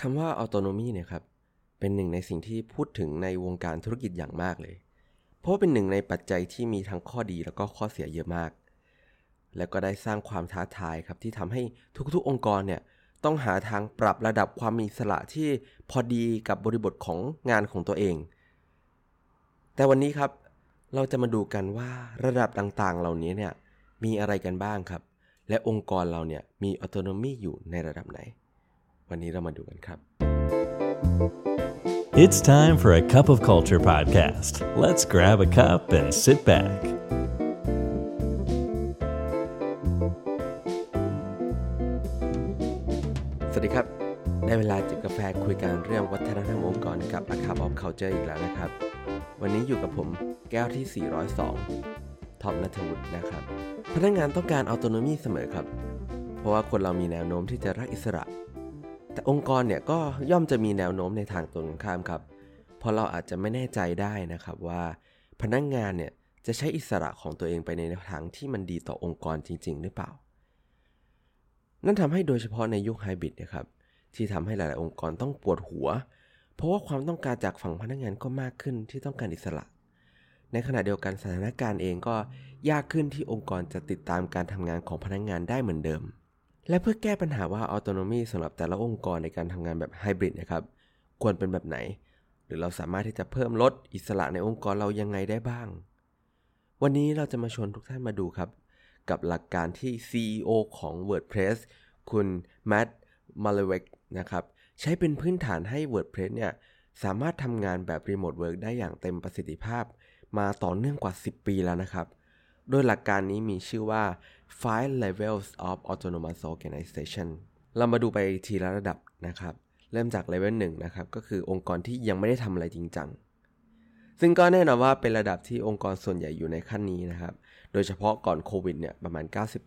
คำว่า autonomy เนี่ยครับ เป็นหนึ่งในสิ่งที่พูดถึงในวงการธุรกิจอย่างมากเลย เพราะเป็นหนึ่งในปัจจัยที่มีทั้งข้อดีแล้วก็ข้อเสียเยอะมาก และก็ได้สร้างความท้าทายครับที่ทำให้ทุกๆองค์กรเนี่ยต้องหาทางปรับระดับความมีสละที่พอดีกับบริบทของงานของตัวเอง แต่วันนี้ครับเราจะมาดูกันว่าระดับต่างๆ เหล่านี้เนี่ยมีอะไรกันบ้างครับ และองค์กรเราเนี่ยมีออโตโนมีอยู่ในระดับไหน วันนี้เรามาดูกันครับ It's time for a cup of culture podcast. Let's grab a cup and sit back. สวัสดีครับ ได้เวลาจิบกาแฟคุยกันเรื่องวัฒนธรรมองค์กรกับ A Cup of Culture อีกแล้วนะครับ วันนี้อยู่กับผมแก้วที่ 402 ท็อปนัทวุฒินะครับ พนักงานต้องการ autonomy เสมอครับ เพราะว่าคนเรามีแนวโน้มที่จะรักอิสระ แต่องค์กรเนี่ยก็ย่อมจะมีแนวโน้มในทางตรงกันข้ามครับ เพราะเราอาจจะไม่แน่ใจได้นะครับว่า พนักงานเนี่ยจะใช้อิสระของตัวเองไปในทางที่มันดีต่อองค์กรจริง ๆ หรือเปล่า นั่นทำให้โดยเฉพาะในยุคไฮบริดนะครับที่ทำให้หลาย ๆ องค์กรต้องปวดหัว เพราะว่าความต้องการจากฝั่งพนักงานก็มากขึ้นที่ต้องการอิสระ ในขณะเดียวกันสถานการณ์เองก็ยากขึ้นที่องค์กรจะติดตามการทำงานของพนักงานได้เหมือนเดิม และเพื่อแก้ปัญหาว่าออโตโนมีสำหรับแต่ละองค์กรในการทำงานแบบไฮบริดนะครับ ควรเป็นแบบไหน หรือเราสามารถที่จะเพิ่มลดอิสระในองค์กรเรายังไงได้บ้าง วันนี้เราจะมาชวนทุกท่านมาดูครับ กับหลักการที่ CEO ของ WordPress คุณแมตต์มาเลเวกนะครับ ใช้เป็นพื้นฐานให้ WordPress เนี่ย สามารถทำงานแบบ Remote Work ได้อย่างเต็มประสิทธิภาพ มาต่อเนื่องกว่า 10 ปีแล้วนะครับ โดยหลักการนี้มีชื่อว่า Five Levels of Autonomous Organization เรามาดูไปทีละระดับนะครับ เริ่มจากเลเวลหนึ่งนะครับ ก็คือองค์กรที่ยังไม่ได้ทำอะไรจริงจัง ซึ่งก็แน่นอนว่าเป็นระดับที่องค์กรส่วนใหญ่อยู่ในขั้นนี้นะครับ โดยเฉพาะก่อนโควิดเนี่ยประมาณ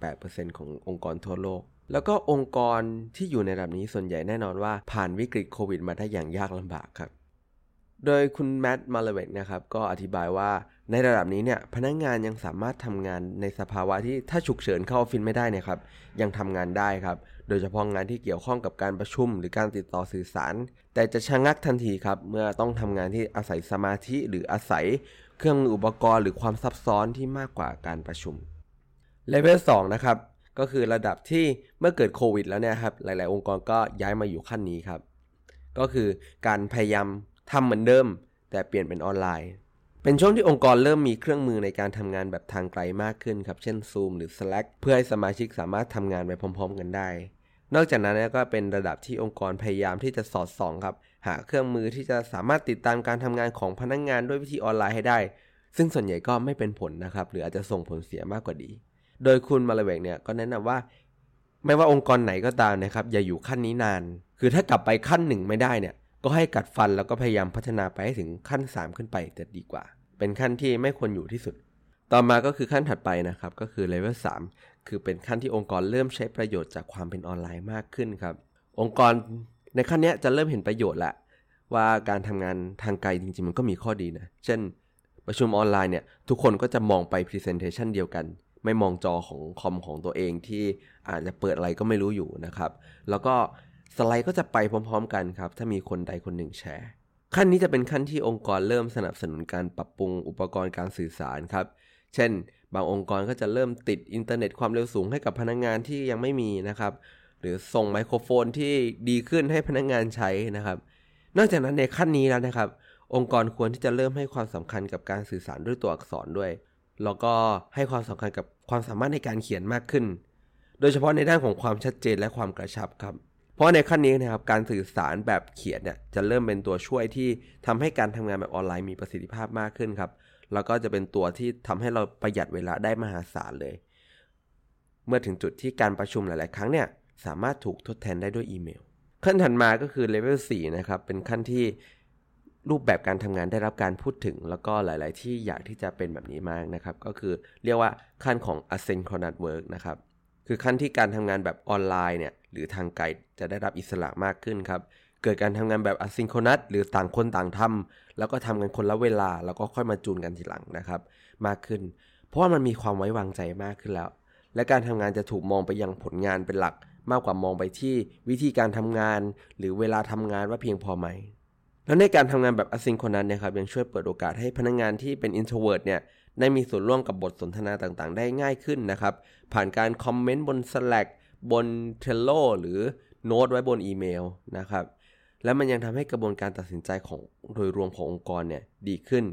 98%ขององค์กรทั่วโลก แล้วก็องค์กรที่อยู่ในระดับนี้ส่วนใหญ่แน่นอนว่าผ่านวิกฤตโควิดมาได้อย่างยากลำบากครับ โดยคุณแมตต์มาเลเวกนะครับก็อธิบายว่าในระดับนี้เนี่ยพนักงงานยังสามารถทำงานในสภาวะที่ถ้าฉุกเฉินเข้าออฟฟิศไม่ได้เนี่ยครับยังทำงานได้ครับ โดยเฉพาะงานที่เกี่ยวข้องกับการประชุม หรือการติดต่อสื่อสาร แต่จะชะงักทันทีครับเมื่อต้องทำงานที่อาศัยสมาธิหรืออาศัย เครื่องมืออุปกรณ์หรือความซับซ้อนที่มากกว่าการประชุมเลเวล2นะครับก็คือระดับที่เมื่อเกิดโควิดแล้วเนี่ยครับหลาย ๆ องค์กรก็ย้ายมาอยู่ขั้นนี้ครับก็คือการพยายาม ทำเหมือนเดิม แต่เปลี่ยนเป็นออนไลน์ เป็นช่วงที่องค์กรเริ่มมีเครื่องมือในการทำงานแบบทางไกลมากขึ้นครับ เช่น Zoom หรือ Slack เพื่อให้สมาชิกสามารถทำงานไปพร้อม ๆ กันได้ นอกจากนั้นก็เป็นระดับที่องค์กรพยายามที่จะสอดส่องครับ หาเครื่องมือที่จะสามารถติดตามการทำงานของพนักงงานด้วยวิธีออนไลน์ให้ได้ ซึ่งส่วนใหญ่ก็ไม่เป็นผลนะครับ หรืออาจจะส่งผลเสียมากกว่าดี โดยคุณมาเลเวกเนี่ยก็แนะนำว่าไม่ว่าองค์กรไหนก็ตามนะครับอย่าอยู่ขั้นนี้นาน คือถ้ากลับไปขั้นหนึ่งไม่ได้เนี่ย ก็ให้กัดฟันแล้วก็พยายามพัฒนาไปให้ถึงขั้น 3 ขึ้นไปจะดีกว่า เป็นขั้นที่ไม่ควรอยู่ที่สุด ต่อมาก็คือขั้นถัดไปนะครับก็คือเลเวล3คือเป็นขั้นที่องค์กรเริ่มใช้ประโยชน์จากความเป็นออนไลน์มากขึ้นครับ องค์กรในขั้นนี้จะเริ่มเห็นประโยชน์แหละว่าการทำงานทางไกลจริงๆ มันก็มีข้อดีนะ เช่น ประชุมออนไลน์เนี่ย ทุกคนก็จะมองไป Presentation เดียวกัน ไม่มองจอของคอมของตัวเองที่อาจจะเปิดอะไรก็ไม่รู้อยู่นะครับ แล้วก็ สไลด์ก็จะไปพร้อมๆ กันครับ ถ้ามีคนใดคนหนึ่งแชร์ ขั้นนี้จะเป็นขั้นที่องค์กรเริ่มสนับสนุนการปรับปรุงอุปกรณ์การสื่อสารครับ เช่น บางองค์กรก็จะเริ่มติดอินเทอร์เน็ตความเร็วสูงให้กับพนักงานที่ยังไม่มีนะครับ หรือส่งไมโครโฟนที่ดีขึ้นให้พนักงงานใช้นะครับ นอกจากนั้นในขั้นนี้แล้วนะครับ องค์กรควรที่จะเริ่มให้ความสำคัญกับการสื่อสารด้วยตัวอักษรด้วย แล้วก็ให้ความสำคัญกับความสามารถในการเขียนมากขึ้น โดยเฉพาะในด้านของความชัดเจนและความกระชับครับ เพราะในขั้นนี้นะครับการสื่อสารแบบเขียนเนี่ยจะเริ่มเป็นตัวช่วยที่ทำให้การทำงานแบบออนไลน์มีประสิทธิภาพมากขึ้นครับ แล้วก็จะเป็นตัวที่ทำให้เราประหยัดเวลาได้มหาศาลเลย เมื่อถึงจุดที่การประชุมหลาย ๆ ครั้งเนี่ยสามารถถูกทดแทนได้ด้วยอีเมล ขั้นถัดมาก็คือเลเวล4นะครับเป็นขั้นที่รูปแบบการทำงานได้รับการพูดถึง แล้วก็หลาย ๆ ที่อยากที่จะเป็นแบบนี้มากนะครับ ก็คือเรียกว่าขั้นของ asynchronous work นะครับ คือขั้นที่การทำงานแบบออนไลน์เนี่ยหรือทางไกลจะได้รับอิสระมากขึ้นครับ เกิดการทำงานแบบ asynchronous หรือต่างคนต่างทำแล้วก็ทำกันคนละเวลา แล้วก็ค่อยมาจูนกันทีหลังนะครับ มากขึ้น เพราะว่ามันมีความไว้วางใจมากขึ้นแล้ว และการทำงานจะถูกมองไปยังผลงานเป็นหลัก มากกว่ามองไปที่วิธีการทำงาน หรือเวลาทำงานว่าเพียงพอไหมแล้วในการทำงานแบบ asynchronous เนี่ยครับยังช่วยเปิดโอกาสให้พนักงานที่เป็น introvert เนี่ย ได้มีส่วนร่วมกับบทสนทนาต่างๆ ได้ง่ายขึ้นนะครับ ผ่านการคอมเมนต์บน Slack บน Trello หรือโน้ตไว้บนอีเมลนะครับ และมันยังทำให้กระบวนการตัดสินใจของโดยรวมขององค์กรเนี่ยดีขึ้น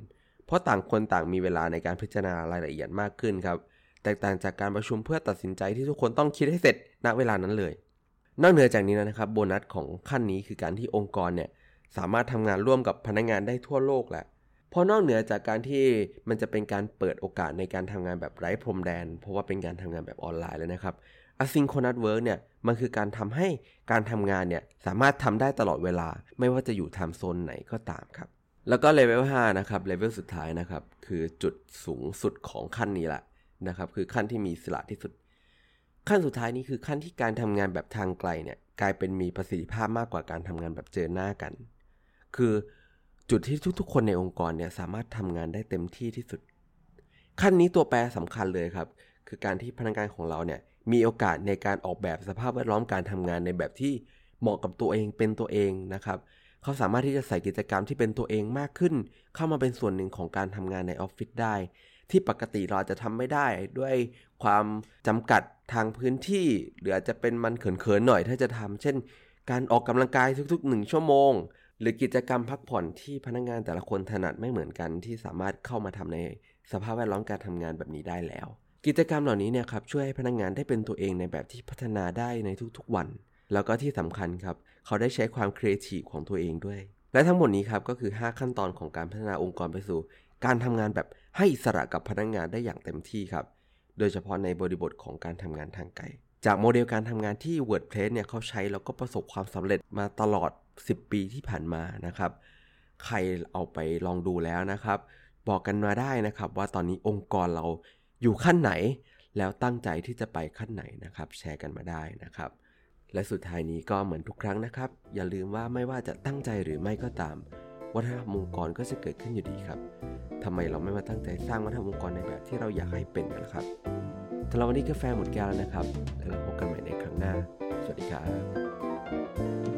เพราะต่างคนต่างมีเวลาในการพิจารณารายละเอียดมากขึ้นครับ แตกต่างจากการประชุมเพื่อตัดสินใจที่ทุกคนต้องคิดให้เสร็จณเวลานั้นเลย นอกเหนือจากนี้นะครับโบนัสของขั้นนี้คือการที่องค์กรเนี่ยสามารถทำงานร่วมกับพนักงานได้ทั่วโลกแหละ เพราะนอกเหนือจากการที่มันจะเป็นการเปิดโอกาสในการทำงานแบบไร้พรมแดน เพราะว่าเป็นการทำงานแบบออนไลน์แล้วนะครับ asynchronous work เนี่ยมันคือการทำให้การทำงานเนี่ยสามารถทำได้ตลอดเวลา ไม่ว่าจะอยู่ time zone ไหนก็ตามครับ แล้วก็เลเวล5นะครับเลเวลสุดท้ายนะครับ คือจุดสูงสุดของขั้นนี้แหละนะครับ คือขั้นที่อิสระที่สุด ขั้นสุดท้ายนี้คือขั้นที่การทำงานแบบทางไกลเนี่ยกลายเป็นมีประสิทธิภาพมากกว่าการทำงานแบบเจอหน้ากัน คือ จุดที่ทุกๆ คนในองค์กรเนี่ยสามารถทำงานได้เต็มที่ที่สุด ขั้นนี้ตัวแปรสำคัญเลยครับ คือการที่พนักงานของเราเนี่ยมีโอกาสในการออกแบบสภาพแวดล้อมการทำงานในแบบที่เหมาะกับตัวเองเป็นตัวเองนะครับเขาสามารถที่จะใส่กิจกรรมที่เป็นตัวเองมากขึ้น เข้ามาเป็นส่วนหนึ่งของการทำงานในออฟฟิศได้ ที่ปกติเราจะทำไม่ได้ด้วยความจำกัดทางพื้นที่ หรืออาจจะเป็นมันเขินๆหน่อยถ้าจะทำเช่น การออกกำลังกายทุกๆหนึ่งชั่วโมง หรือกิจกรรมพักผ่อนที่พนักงานแต่ละคนถนัดไม่เหมือนกันที่สามารถเข้ามาทำในสภาพแวดล้อมการทำงานแบบนี้ได้แล้ว กิจกรรมเหล่านี้เนี่ยครับช่วยให้พนักงานได้เป็นตัวเองในแบบที่พัฒนาได้ในทุกๆวัน แล้วก็ที่สำคัญครับ เขาได้ใช้ความครีเอทีฟของตัวเองด้วย และทั้งหมดนี้ครับก็คือ 5 ขั้นตอนของการพัฒนาองค์กรไปสู่ การทำงานแบบให้อิสระกับพนักงานได้อย่างเต็มที่ครับ โดยเฉพาะในบริบทของการทำงานทางไกลจากโมเดลการทำงานที่ WordPress เนี่ยเขาใช้แล้วก็ประสบความสำเร็จมาตลอด 10 ปีที่ผ่านมานะครับ ใครเอาไปลองดูแล้วนะครับ บอกกันมาได้นะครับว่าตอนนี้องค์กรเราอยู่ขั้นไหน แล้วตั้งใจที่จะไปขั้นไหนนะครับ แชร์กันมาได้นะครับ และสุดท้ายนี้ก็เหมือนทุกครั้งนะครับ อย่าลืมว่าไม่ว่าจะตั้งใจหรือไม่ก็ตาม วัฒนธรรมองค์กรก็จะเกิดขึ้นอยู่ดีครับทำไมเราไม่มาตั้งใจสร้างวัฒนธรรมองค์กรในแบบที่เราอยากให้เป็นกันล่ะครับสำหรับวันนี้กาแฟหมดแก้วแล้วนะครับ แล้วเราพบกันใหม่ในครั้งหน้า สวัสดีครับ